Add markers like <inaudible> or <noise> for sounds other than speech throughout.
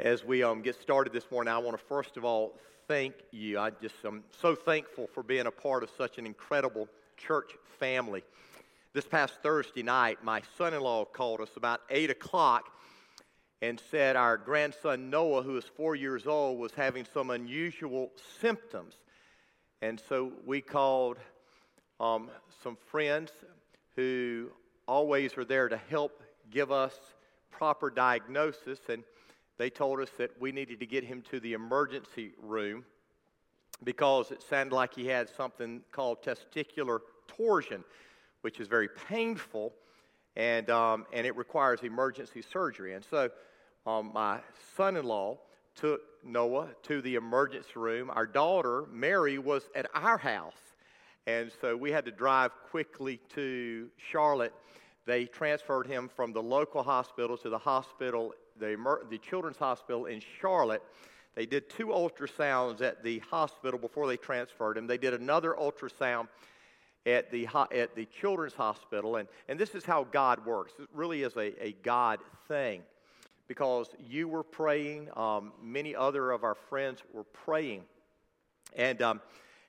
As we um, get started this morning, I want to first of all thank you. I just am so thankful for being a part of such an incredible church family. This past Thursday night, my son in law called us about 8 o'clock and said our grandson Noah, who is four years old, was having some unusual symptoms. And so we called um, some friends who always are there to help give us proper diagnosis. And they told us that we needed to get him to the emergency room because it sounded like he had something called testicular torsion, which is very painful and, um, and it requires emergency surgery. And so um, my son in law took Noah to the emergency room. Our daughter, Mary, was at our house. And so we had to drive quickly to Charlotte. They transferred him from the local hospital to the hospital the, the Children's Hospital in Charlotte. They did two ultrasounds at the hospital before they transferred him. They did another ultrasound at the, at the Children's Hospital. And, and this is how God works. It really is a, a God thing because you were praying, um, many other of our friends were praying. And, um,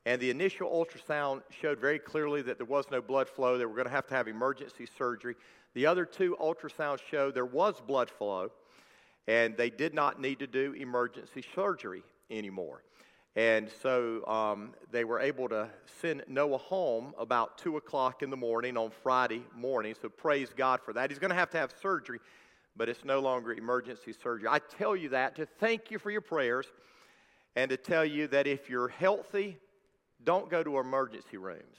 and the initial ultrasound showed very clearly that there was no blood flow. They were going to have to have emergency surgery. The other two ultrasounds showed there was blood flow and they did not need to do emergency surgery anymore. And so um, they were able to send Noah home about 2 o'clock in the morning on Friday morning. So praise God for that. He's going to have to have surgery, but it's no longer emergency surgery. I tell you that to thank you for your prayers and to tell you that if you're healthy, don't go to emergency rooms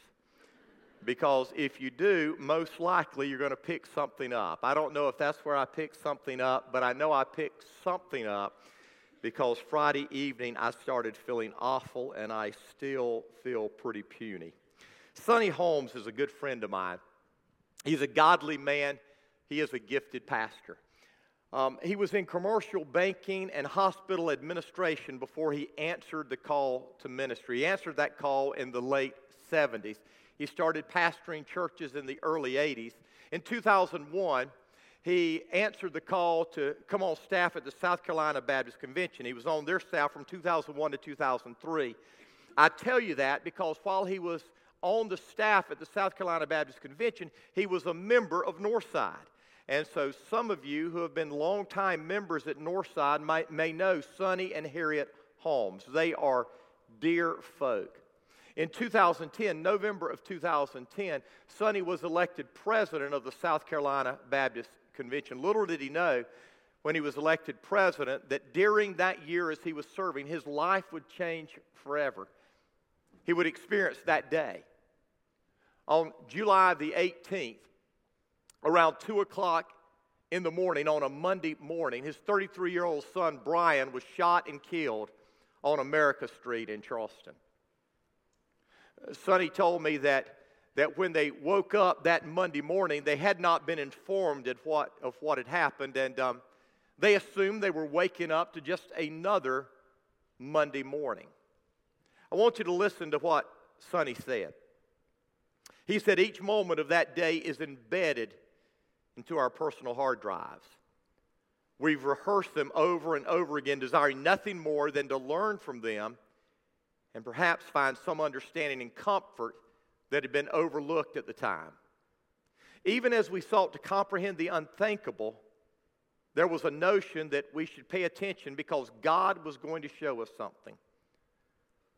because if you do, most likely you're going to pick something up. I don't know if that's where I picked something up, but I know I picked something up because Friday evening I started feeling awful and I still feel pretty puny. Sonny Holmes is a good friend of mine. He's a godly man, he is a gifted pastor. Um, he was in commercial banking and hospital administration before he answered the call to ministry. He answered that call in the late 70s. He started pastoring churches in the early 80s. In 2001, he answered the call to come on staff at the South Carolina Baptist Convention. He was on their staff from 2001 to 2003. I tell you that because while he was on the staff at the South Carolina Baptist Convention, he was a member of Northside. And so some of you who have been longtime members at Northside might, may know Sonny and Harriet Holmes. They are dear folk. In 2010, November of 2010, Sonny was elected president of the South Carolina Baptist Convention. Little did he know when he was elected president that during that year as he was serving, his life would change forever. He would experience that day. On July the 18th, around 2 o'clock in the morning, on a Monday morning, his 33 year old son, Brian, was shot and killed on America Street in Charleston. Sonny told me that, that when they woke up that Monday morning, they had not been informed of what, of what had happened, and um, they assumed they were waking up to just another Monday morning. I want you to listen to what Sonny said. He said, Each moment of that day is embedded into our personal hard drives. We've rehearsed them over and over again, desiring nothing more than to learn from them and perhaps find some understanding and comfort that had been overlooked at the time. Even as we sought to comprehend the unthinkable, there was a notion that we should pay attention because God was going to show us something.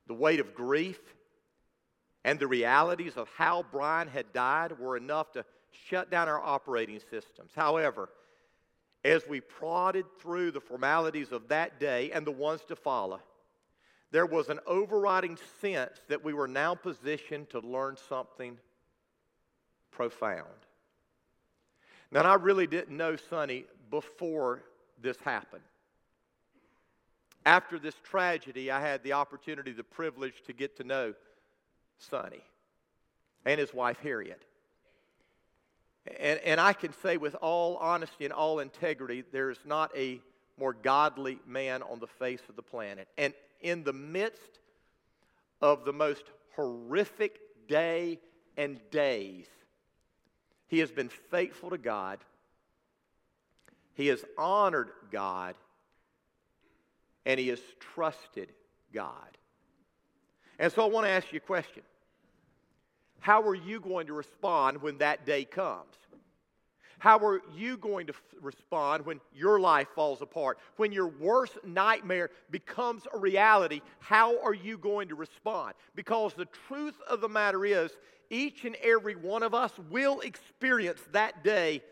The weight of grief and the realities of how Brian had died were enough to shut down our operating systems. However, as we prodded through the formalities of that day and the ones to follow, there was an overriding sense that we were now positioned to learn something profound. Now, I really didn't know Sonny before this happened. After this tragedy, I had the opportunity, the privilege to get to know Sonny and his wife, Harriet. And, and I can say with all honesty and all integrity, there's not a more godly man on the face of the planet. And in the midst of the most horrific day and days, he has been faithful to God. He has honored God. and he has trusted God. And so I want to ask you a question How are you going to respond when that day comes? How are you going to f- respond when your life falls apart? When your worst nightmare becomes a reality, how are you going to respond? Because the truth of the matter is, each and every one of us will experience that day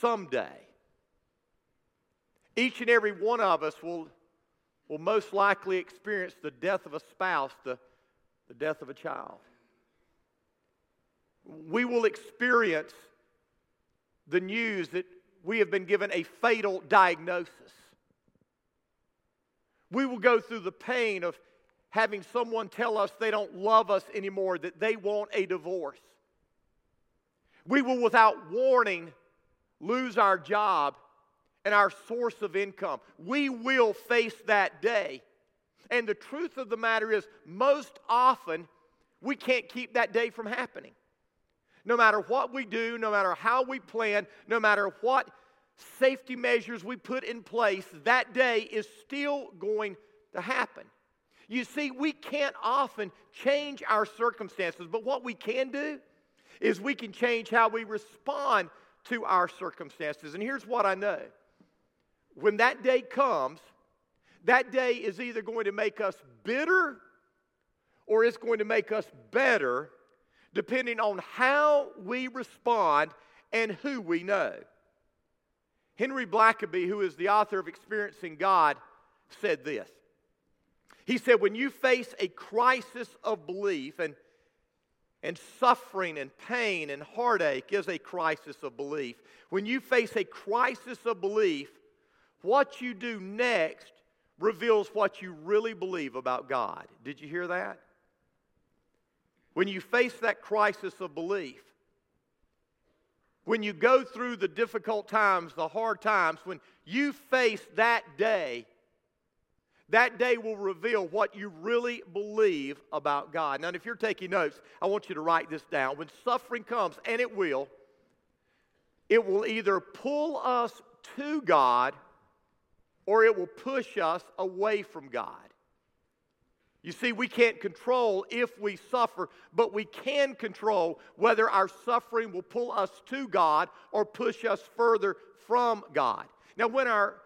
someday. Each and every one of us will, will most likely experience the death of a spouse, the, the death of a child. We will experience the news that we have been given a fatal diagnosis. We will go through the pain of having someone tell us they don't love us anymore, that they want a divorce. We will, without warning, lose our job and our source of income. We will face that day. And the truth of the matter is, most often, we can't keep that day from happening no matter what we do, no matter how we plan, no matter what safety measures we put in place, that day is still going to happen. You see, we can't often change our circumstances, but what we can do is we can change how we respond to our circumstances. And here's what I know when that day comes, that day is either going to make us bitter or it's going to make us better depending on how we respond and who we know. Henry Blackaby, who is the author of Experiencing God, said this. He said, When you face a crisis of belief, and, and suffering and pain and heartache is a crisis of belief, when you face a crisis of belief, what you do next reveals what you really believe about God. Did you hear that? When you face that crisis of belief, when you go through the difficult times, the hard times, when you face that day, that day will reveal what you really believe about God. Now, if you're taking notes, I want you to write this down. When suffering comes, and it will, it will either pull us to God or it will push us away from God. You see, we can't control if we suffer, but we can control whether our suffering will pull us to God or push us further from God. Now, when our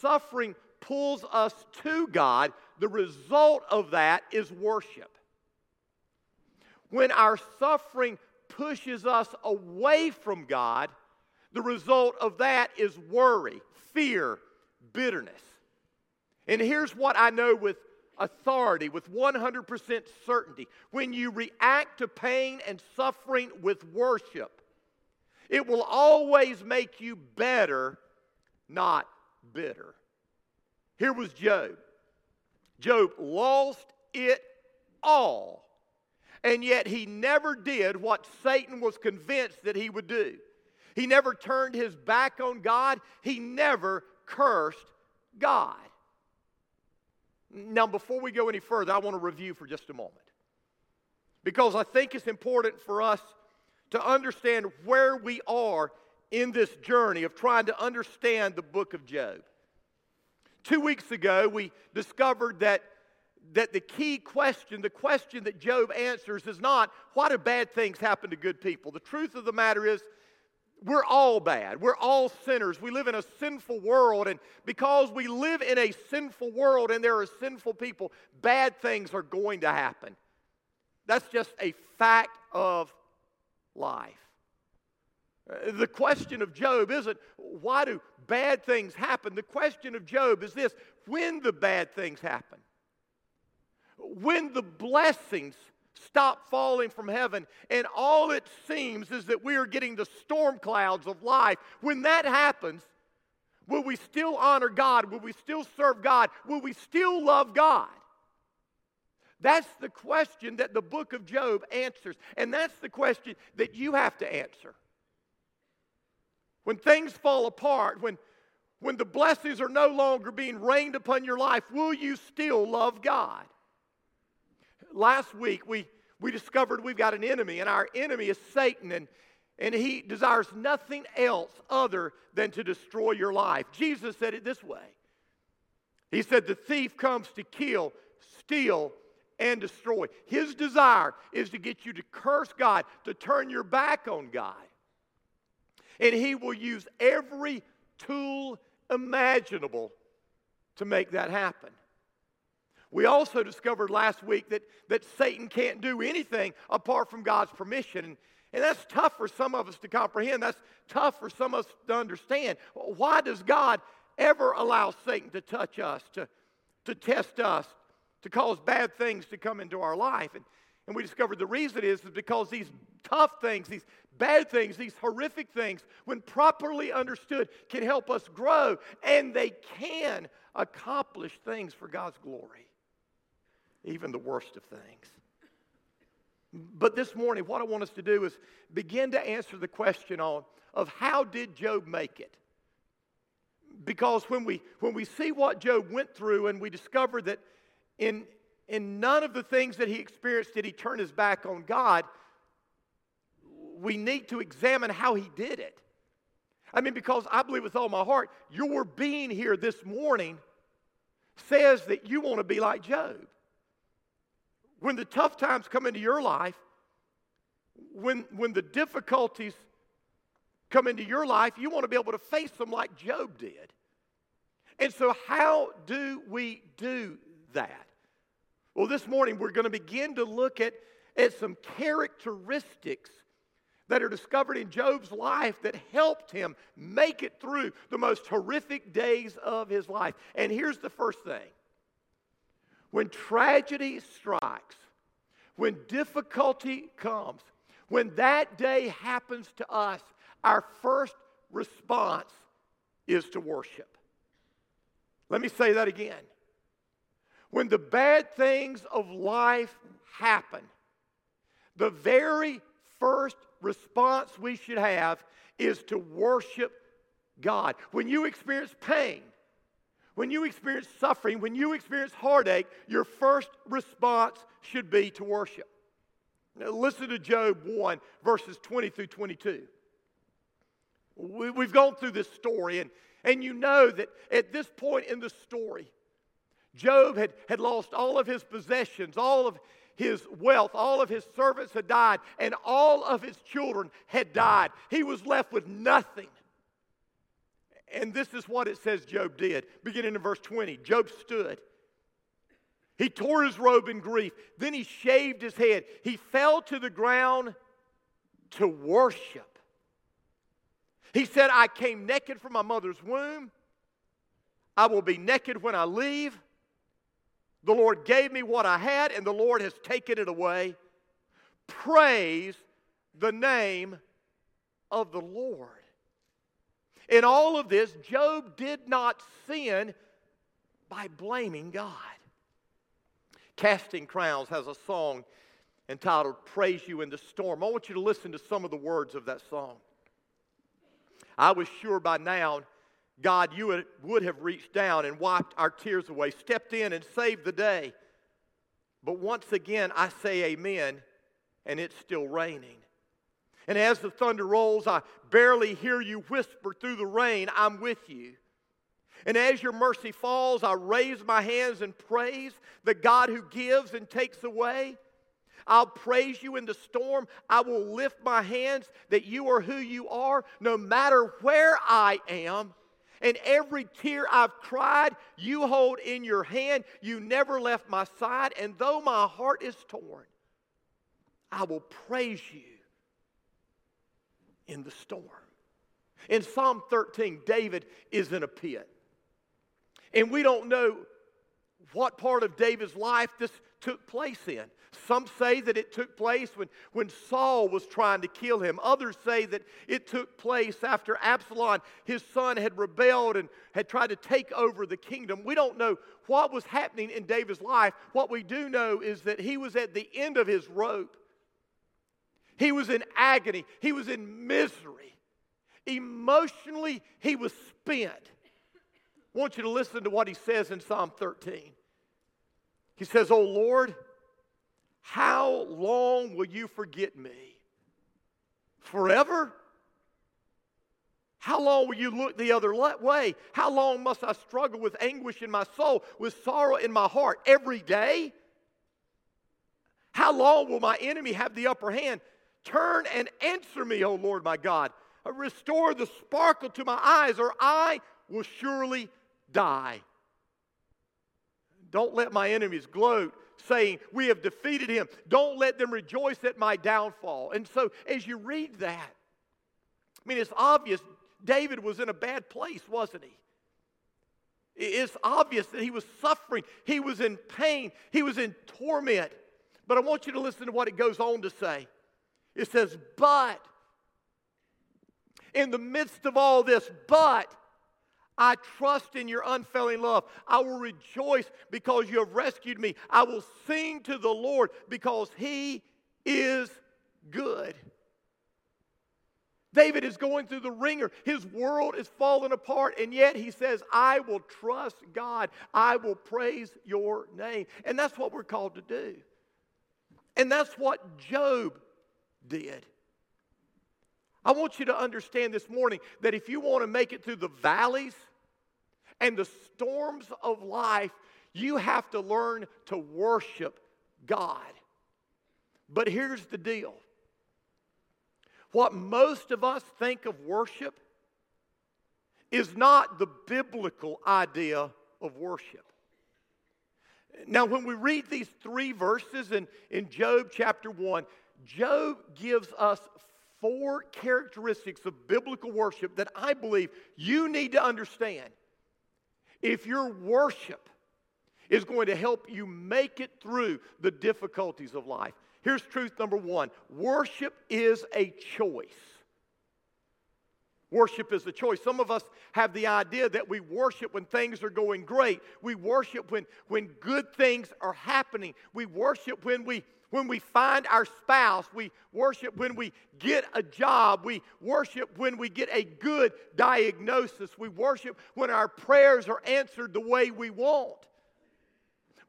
suffering pulls us to God, the result of that is worship. When our suffering pushes us away from God, the result of that is worry, fear, bitterness. And here's what I know with authority, with 100% certainty, when you react to pain and suffering with worship, it will always make you better, not bitter. Here was Job. Job lost it all, and yet he never did what Satan was convinced that he would do. He never turned his back on God, he never cursed God. Now, before we go any further, I want to review for just a moment. Because I think it's important for us to understand where we are in this journey of trying to understand the book of Job. Two weeks ago, we discovered that, that the key question, the question that Job answers, is not why do bad things happen to good people? The truth of the matter is, we're all bad. We're all sinners. We live in a sinful world, and because we live in a sinful world and there are sinful people, bad things are going to happen. That's just a fact of life. Uh, the question of Job isn't why do bad things happen? The question of Job is this when the bad things happen, when the blessings stop falling from heaven, and all it seems is that we are getting the storm clouds of life. When that happens, will we still honor God? Will we still serve God? Will we still love God? That's the question that the book of Job answers, and that's the question that you have to answer. When things fall apart, when, when the blessings are no longer being rained upon your life, will you still love God? Last week we, we discovered we've got an enemy, and our enemy is Satan, and, and he desires nothing else other than to destroy your life. Jesus said it this way He said, The thief comes to kill, steal, and destroy. His desire is to get you to curse God, to turn your back on God. And he will use every tool imaginable to make that happen. We also discovered last week that, that Satan can't do anything apart from God's permission. And, and that's tough for some of us to comprehend. That's tough for some of us to understand. Why does God ever allow Satan to touch us, to, to test us, to cause bad things to come into our life? And, and we discovered the reason is, is because these tough things, these bad things, these horrific things, when properly understood, can help us grow and they can accomplish things for God's glory even the worst of things. But this morning, what I want us to do is begin to answer the question on of how did Job make it? Because when we when we see what Job went through and we discover that in in none of the things that he experienced did he turn his back on God, we need to examine how he did it. I mean, because I believe with all my heart, your being here this morning says that you want to be like Job when the tough times come into your life, when, when the difficulties come into your life, you want to be able to face them like Job did. And so, how do we do that? Well, this morning we're going to begin to look at, at some characteristics that are discovered in Job's life that helped him make it through the most horrific days of his life. And here's the first thing when tragedy strikes, when difficulty comes, when that day happens to us, our first response is to worship. Let me say that again. When the bad things of life happen, the very first response we should have is to worship God. When you experience pain, when you experience suffering, when you experience heartache, your first response should be to worship. Now, listen to Job 1, verses 20 through 22. We, we've gone through this story, and, and you know that at this point in the story, Job had, had lost all of his possessions, all of his wealth, all of his servants had died, and all of his children had died. He was left with nothing. And this is what it says Job did. Beginning in verse 20, Job stood. He tore his robe in grief. Then he shaved his head. He fell to the ground to worship. He said, I came naked from my mother's womb. I will be naked when I leave. The Lord gave me what I had, and the Lord has taken it away. Praise the name of the Lord. In all of this, Job did not sin by blaming God. Casting Crowns has a song entitled Praise You in the Storm. I want you to listen to some of the words of that song. I was sure by now, God, you would have reached down and wiped our tears away, stepped in and saved the day. But once again, I say amen, and it's still raining. And as the thunder rolls, I barely hear you whisper through the rain, I'm with you. And as your mercy falls, I raise my hands and praise the God who gives and takes away. I'll praise you in the storm. I will lift my hands that you are who you are, no matter where I am. And every tear I've cried, you hold in your hand. You never left my side. And though my heart is torn, I will praise you in the storm. In Psalm 13, David is in a pit. And we don't know what part of David's life this took place in. Some say that it took place when, when Saul was trying to kill him. Others say that it took place after Absalom, his son, had rebelled and had tried to take over the kingdom. We don't know what was happening in David's life. What we do know is that he was at the end of his rope he was in agony. He was in misery. Emotionally, he was spent. I want you to listen to what he says in Psalm 13. He says, Oh Lord, how long will you forget me? Forever? How long will you look the other way? How long must I struggle with anguish in my soul, with sorrow in my heart every day? How long will my enemy have the upper hand? Turn and answer me, O Lord my God. Uh, restore the sparkle to my eyes, or I will surely die. Don't let my enemies gloat, saying, We have defeated him. Don't let them rejoice at my downfall. And so, as you read that, I mean, it's obvious David was in a bad place, wasn't he? It's obvious that he was suffering, he was in pain, he was in torment. But I want you to listen to what it goes on to say. It says, But in the midst of all this, but I trust in your unfailing love. I will rejoice because you have rescued me. I will sing to the Lord because he is good. David is going through the wringer. His world is falling apart, and yet he says, I will trust God. I will praise your name. And that's what we're called to do. And that's what Job did. I want you to understand this morning that if you want to make it through the valleys and the storms of life, you have to learn to worship God. But here's the deal what most of us think of worship is not the biblical idea of worship. Now, when we read these three verses in, in Job chapter 1, Job gives us four characteristics of biblical worship that I believe you need to understand. If your worship is going to help you make it through the difficulties of life. Here's truth number one worship is a choice. Worship is a choice. Some of us have the idea that we worship when things are going great. We worship when, when good things are happening. We worship when we when we find our spouse. We worship when we get a job. We worship when we get a good diagnosis. We worship when our prayers are answered the way we want.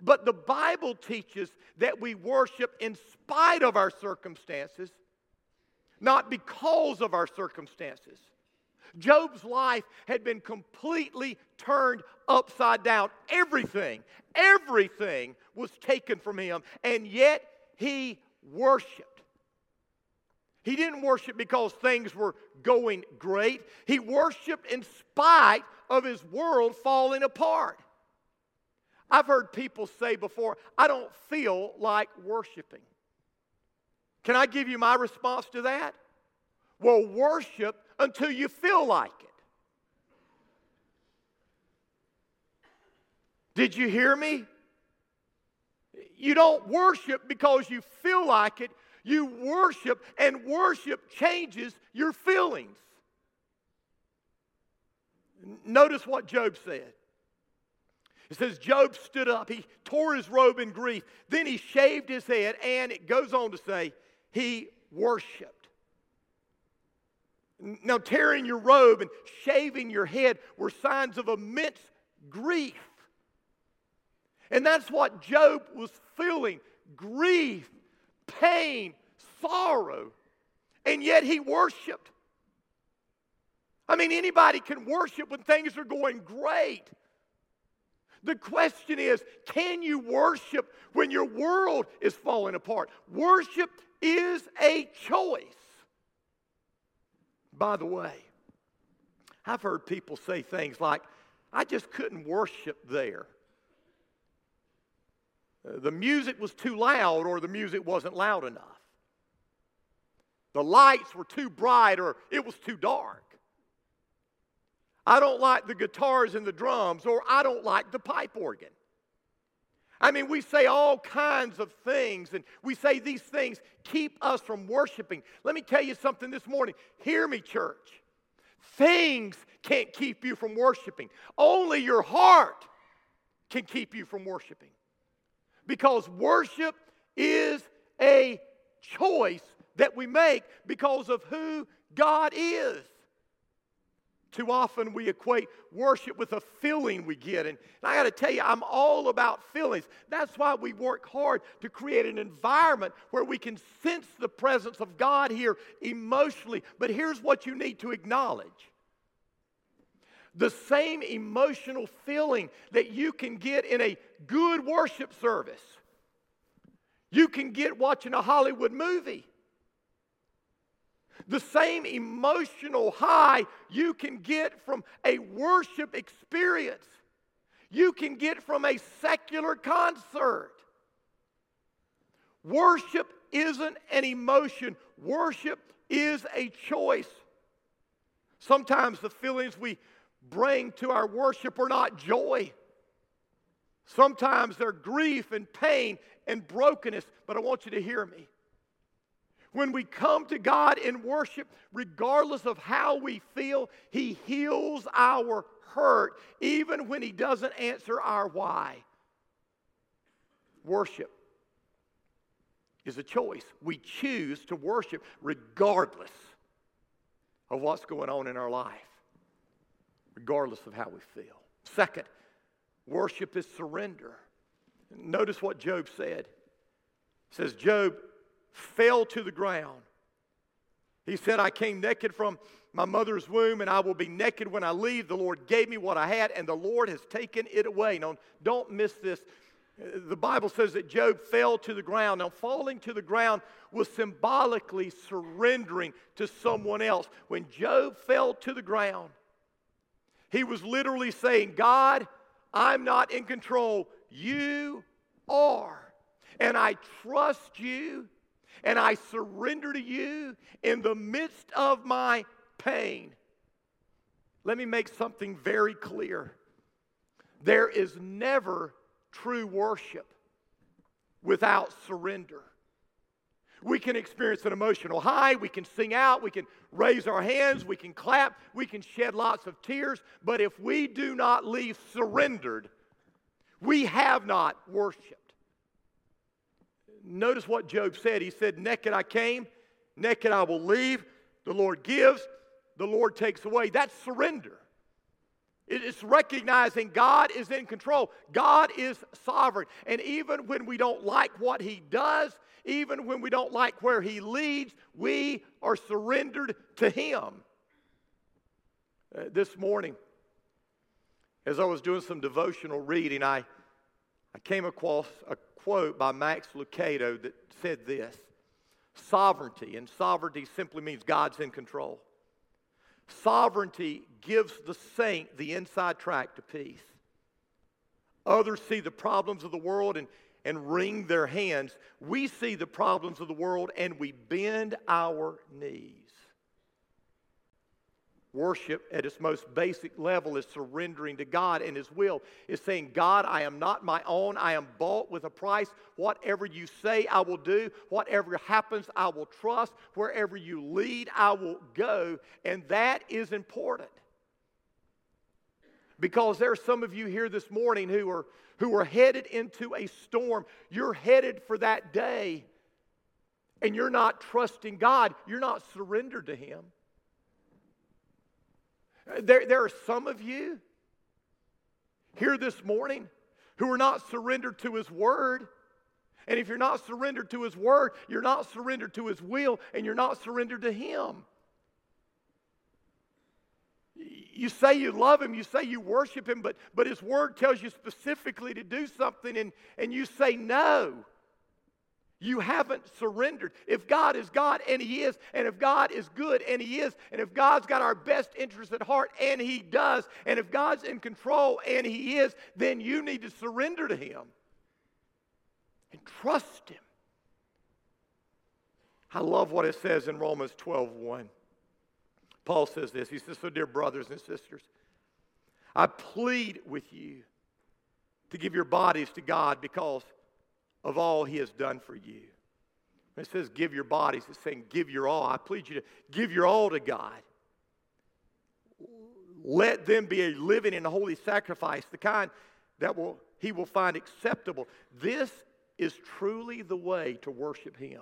But the Bible teaches that we worship in spite of our circumstances, not because of our circumstances. Job's life had been completely turned upside down. Everything, everything was taken from him, and yet he worshiped. He didn't worship because things were going great. He worshiped in spite of his world falling apart. I've heard people say before, I don't feel like worshiping. Can I give you my response to that? Well, worship until you feel like it. Did you hear me? You don't worship because you feel like it. You worship, and worship changes your feelings. Notice what Job said. It says, Job stood up. He tore his robe in grief. Then he shaved his head, and it goes on to say, he worshiped. Now, tearing your robe and shaving your head were signs of immense grief. And that's what Job was feeling grief, pain, sorrow. And yet he worshiped. I mean, anybody can worship when things are going great. The question is can you worship when your world is falling apart? Worship is a choice. By the way, I've heard people say things like, I just couldn't worship there. The music was too loud, or the music wasn't loud enough. The lights were too bright, or it was too dark. I don't like the guitars and the drums, or I don't like the pipe organ. I mean, we say all kinds of things, and we say these things keep us from worshiping. Let me tell you something this morning. Hear me, church. Things can't keep you from worshiping, only your heart can keep you from worshiping. Because worship is a choice that we make because of who God is. Too often we equate worship with a feeling we get. And I got to tell you, I'm all about feelings. That's why we work hard to create an environment where we can sense the presence of God here emotionally. But here's what you need to acknowledge The same emotional feeling that you can get in a good worship service, you can get watching a Hollywood movie. The same emotional high you can get from a worship experience, you can get from a secular concert. Worship isn't an emotion, worship is a choice. Sometimes the feelings we bring to our worship are not joy. Sometimes they're grief and pain and brokenness, but I want you to hear me. When we come to God in worship, regardless of how we feel, He heals our hurt, even when He doesn't answer our why. Worship is a choice. We choose to worship regardless of what's going on in our life, regardless of how we feel. Second, worship is surrender. Notice what Job said. It says, Job fell to the ground. He said, I came naked from my mother's womb, and I will be naked when I leave. The Lord gave me what I had, and the Lord has taken it away. Now, don't miss this. The Bible says that Job fell to the ground. Now, falling to the ground was symbolically surrendering to someone else. When Job fell to the ground, he was literally saying, God, I'm not in control. You are. And I trust you and I surrender to you in the midst of my pain. Let me make something very clear. There is never true worship without surrender. We can experience an emotional high, we can sing out, we can raise our hands, we can clap, we can shed lots of tears, but if we do not leave surrendered, we have not worshiped. Notice what Job said. He said, Naked I came, naked I will leave. The Lord gives, the Lord takes away. That's surrender. It's recognizing God is in control. God is sovereign. And even when we don't like what He does, even when we don't like where He leads, we are surrendered to Him. Uh, this morning, as I was doing some devotional reading, I, I came across a quote by Max Lucado that said this Sovereignty, and sovereignty simply means God's in control. Sovereignty gives the saint the inside track to peace. Others see the problems of the world and, and wring their hands. We see the problems of the world and we bend our knees. Worship at its most basic level is surrendering to God and His will. Is saying, God, I am not my own. I am bought with a price. Whatever you say, I will do. Whatever happens, I will trust. Wherever you lead, I will go. And that is important. Because there are some of you here this morning who are, who are headed into a storm. You're headed for that day. And you're not trusting God. You're not surrendered to Him. There, there are some of you here this morning who are not surrendered to His Word. And if you're not surrendered to His Word, you're not surrendered to His will, and you're not surrendered to Him. You say you love Him, you say you worship Him, but, but His Word tells you specifically to do something, and, and you say no. You haven't surrendered. If God is God, and He is, and if God is good, and He is, and if God's got our best interest at heart, and He does, and if God's in control, and He is, then you need to surrender to Him and trust Him. I love what it says in Romans 12 1. Paul says this. He says, So, dear brothers and sisters, I plead with you to give your bodies to God because of all he has done for you. When it says give your bodies, it's saying give your all. I plead you to give your all to God. Let them be a living and holy sacrifice, the kind that will he will find acceptable. This is truly the way to worship him.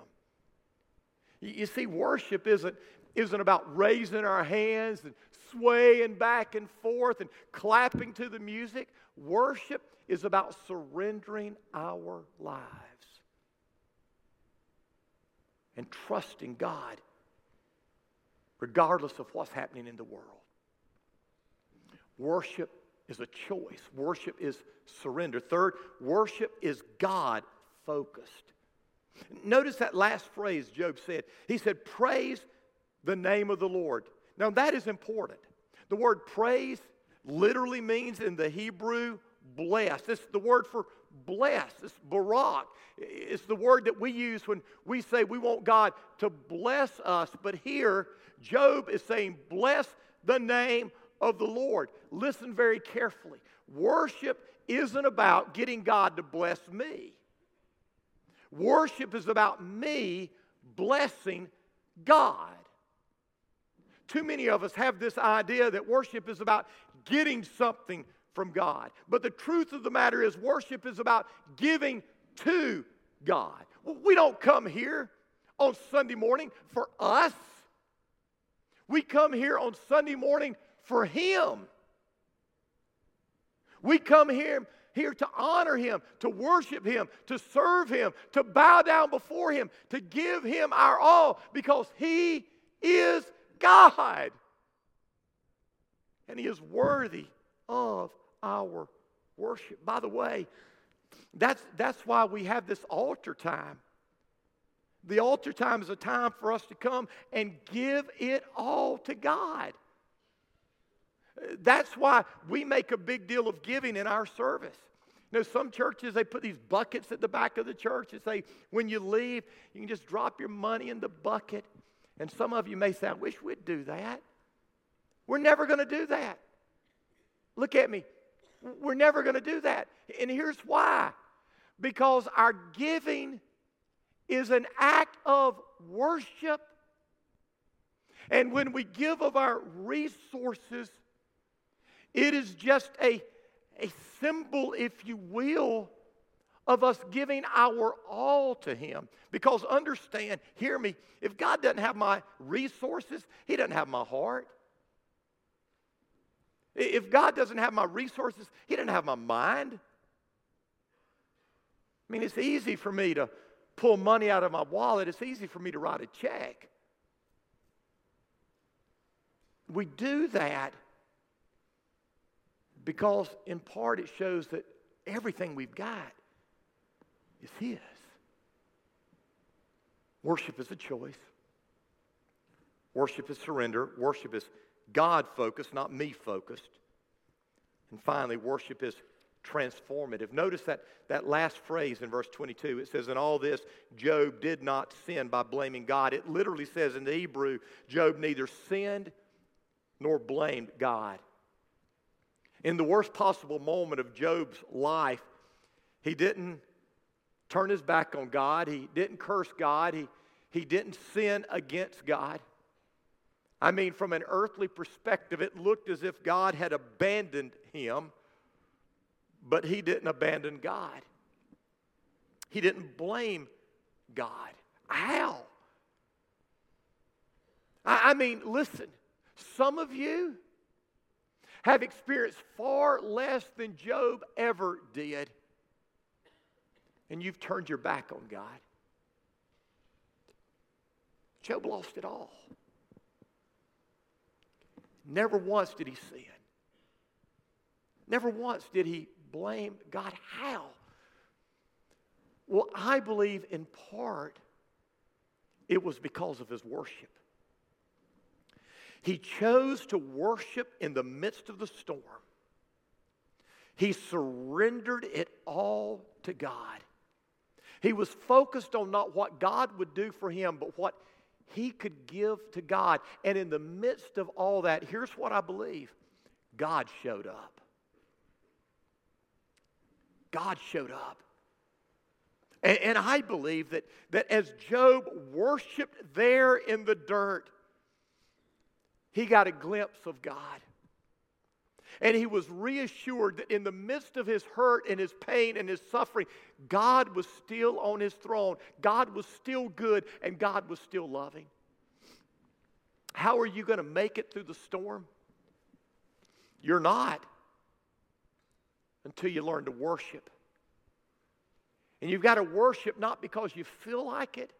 You see, worship isn't, isn't about raising our hands and swaying back and forth and clapping to the music. Worship is about surrendering our lives and trusting God regardless of what's happening in the world. worship is a choice, worship is surrender. Third, worship is God focused. Notice that last phrase Job said. He said, Praise the name of the Lord. Now, that is important. The word praise literally means in the Hebrew bless. It's the word for bless. It's barak. It's the word that we use when we say we want God to bless us. But here, Job is saying, bless the name of the Lord. Listen very carefully. Worship isn't about getting God to bless me. Worship is about me blessing God. Too many of us have this idea that worship is about getting something from God. But the truth of the matter is, worship is about giving to God. We don't come here on Sunday morning for us, we come here on Sunday morning for Him. We come here, here to honor Him, to worship Him, to serve Him, to bow down before Him, to give Him our all because He is God. And He is worthy of our worship. By the way, that's, that's why we have this altar time. The altar time is a time for us to come and give it all to God. That's why we make a big deal of giving in our service. You know, some churches, they put these buckets at the back of the church and say, when you leave, you can just drop your money in the bucket. And some of you may say, I wish we'd do that. We're never going to do that. Look at me. We're never going to do that. And here's why because our giving is an act of worship. And when we give of our resources, it is just a, a symbol, if you will, of us giving our all to Him. Because understand, hear me, if God doesn't have my resources, He doesn't have my heart. If God doesn't have my resources, He doesn't have my mind. I mean, it's easy for me to pull money out of my wallet, it's easy for me to write a check. We do that because, in part, it shows that everything we've got is His. Worship is a choice. Worship is surrender. Worship is God focused, not me focused. And finally, worship is transformative. Notice that, that last phrase in verse 22. It says, In all this, Job did not sin by blaming God. It literally says in the Hebrew, Job neither sinned nor blamed God. In the worst possible moment of Job's life, he didn't turn his back on God, he didn't curse God, he, he didn't sin against God. I mean, from an earthly perspective, it looked as if God had abandoned him, but he didn't abandon God. He didn't blame God. How? I, I mean, listen, some of you have experienced far less than Job ever did, and you've turned your back on God. Job lost it all. Never once did he sin. Never once did he blame God. How? Well, I believe in part it was because of his worship. He chose to worship in the midst of the storm. He surrendered it all to God. He was focused on not what God would do for him, but what he could give to God. And in the midst of all that, here's what I believe God showed up. God showed up. And, and, I believe that, that as Job worshiped there in the dirt, he got a glimpse of God. And he was reassured that in the midst of his hurt and his pain and his suffering, God was still on his throne. God was still good and God was still loving. How are you going to make it through the storm? You're not until you learn to worship. And you've got to worship not because you feel like it,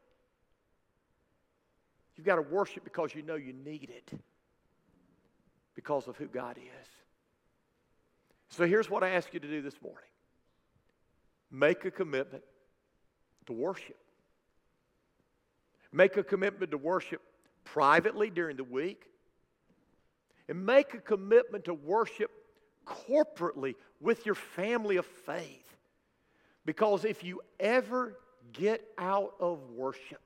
you've got to worship because you know you need it because of who God is. So here's what I ask you to do this morning make a commitment to worship. Make a commitment to worship privately during the week. And make a commitment to worship corporately with your family of faith. Because if you ever get out of worship,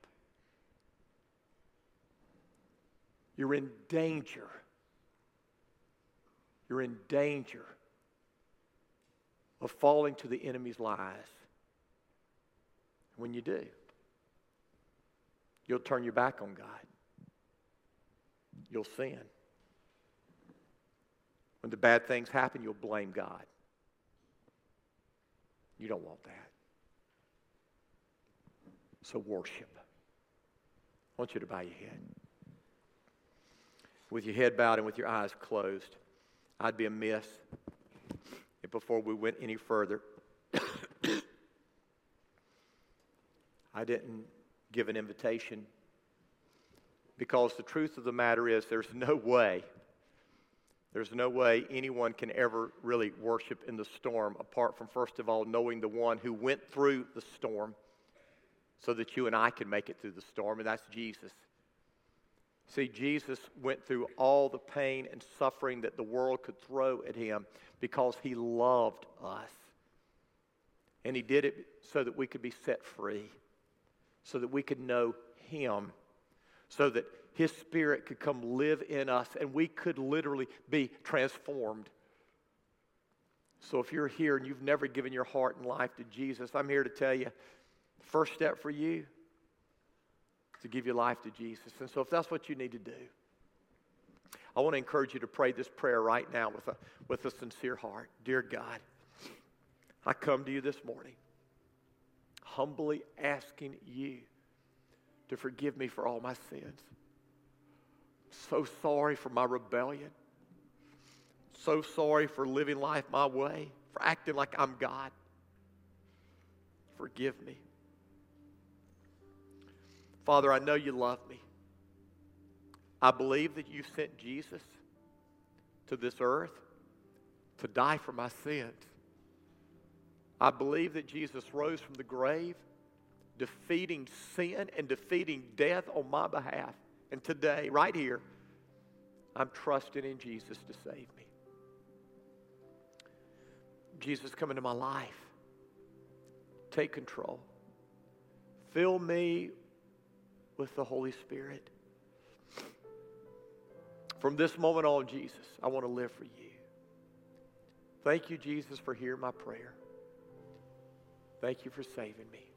you're in danger. You're in danger of falling to the enemy's lies. When you do, you'll turn your back on God. You'll sin. When the bad things happen, you'll blame God. You don't want that. So worship. I want you to bow your head. With your head bowed and with your eyes closed, I'd be amiss before we went any further, <coughs> I didn't give an invitation because the truth of the matter is there's no way there's no way anyone can ever really worship in the storm apart from, first of all, knowing the one who went through the storm so that you and I can make it through the storm, and that's Jesus. See, Jesus went through all the pain and suffering that the world could throw at him because he loved us. And he did it so that we could be set free, so that we could know him, so that his Spirit could come live in us and we could literally be transformed. So if you're here and you've never given your heart and life to Jesus, I'm here to tell you first step for you to give your life to Jesus. And so if that's what you need to do, I want to encourage you to pray this prayer right now with a, with a sincere heart. Dear God, I come to you this morning humbly asking you to forgive me for all my sins so sorry for my rebellion. So sorry for living life my way, for acting like I'm God. Forgive me. Father, I know you love me. I believe that you sent Jesus to this earth to die for my sins. I believe that Jesus rose from the grave, defeating sin and defeating death on my behalf. And today, right here, I'm trusting in Jesus to save me. Jesus, come into my life. Take control. Fill me with the Holy Spirit. From this moment on, Jesus, I want to live for you. Thank you, Jesus, for hearing my prayer. Thank you for saving me.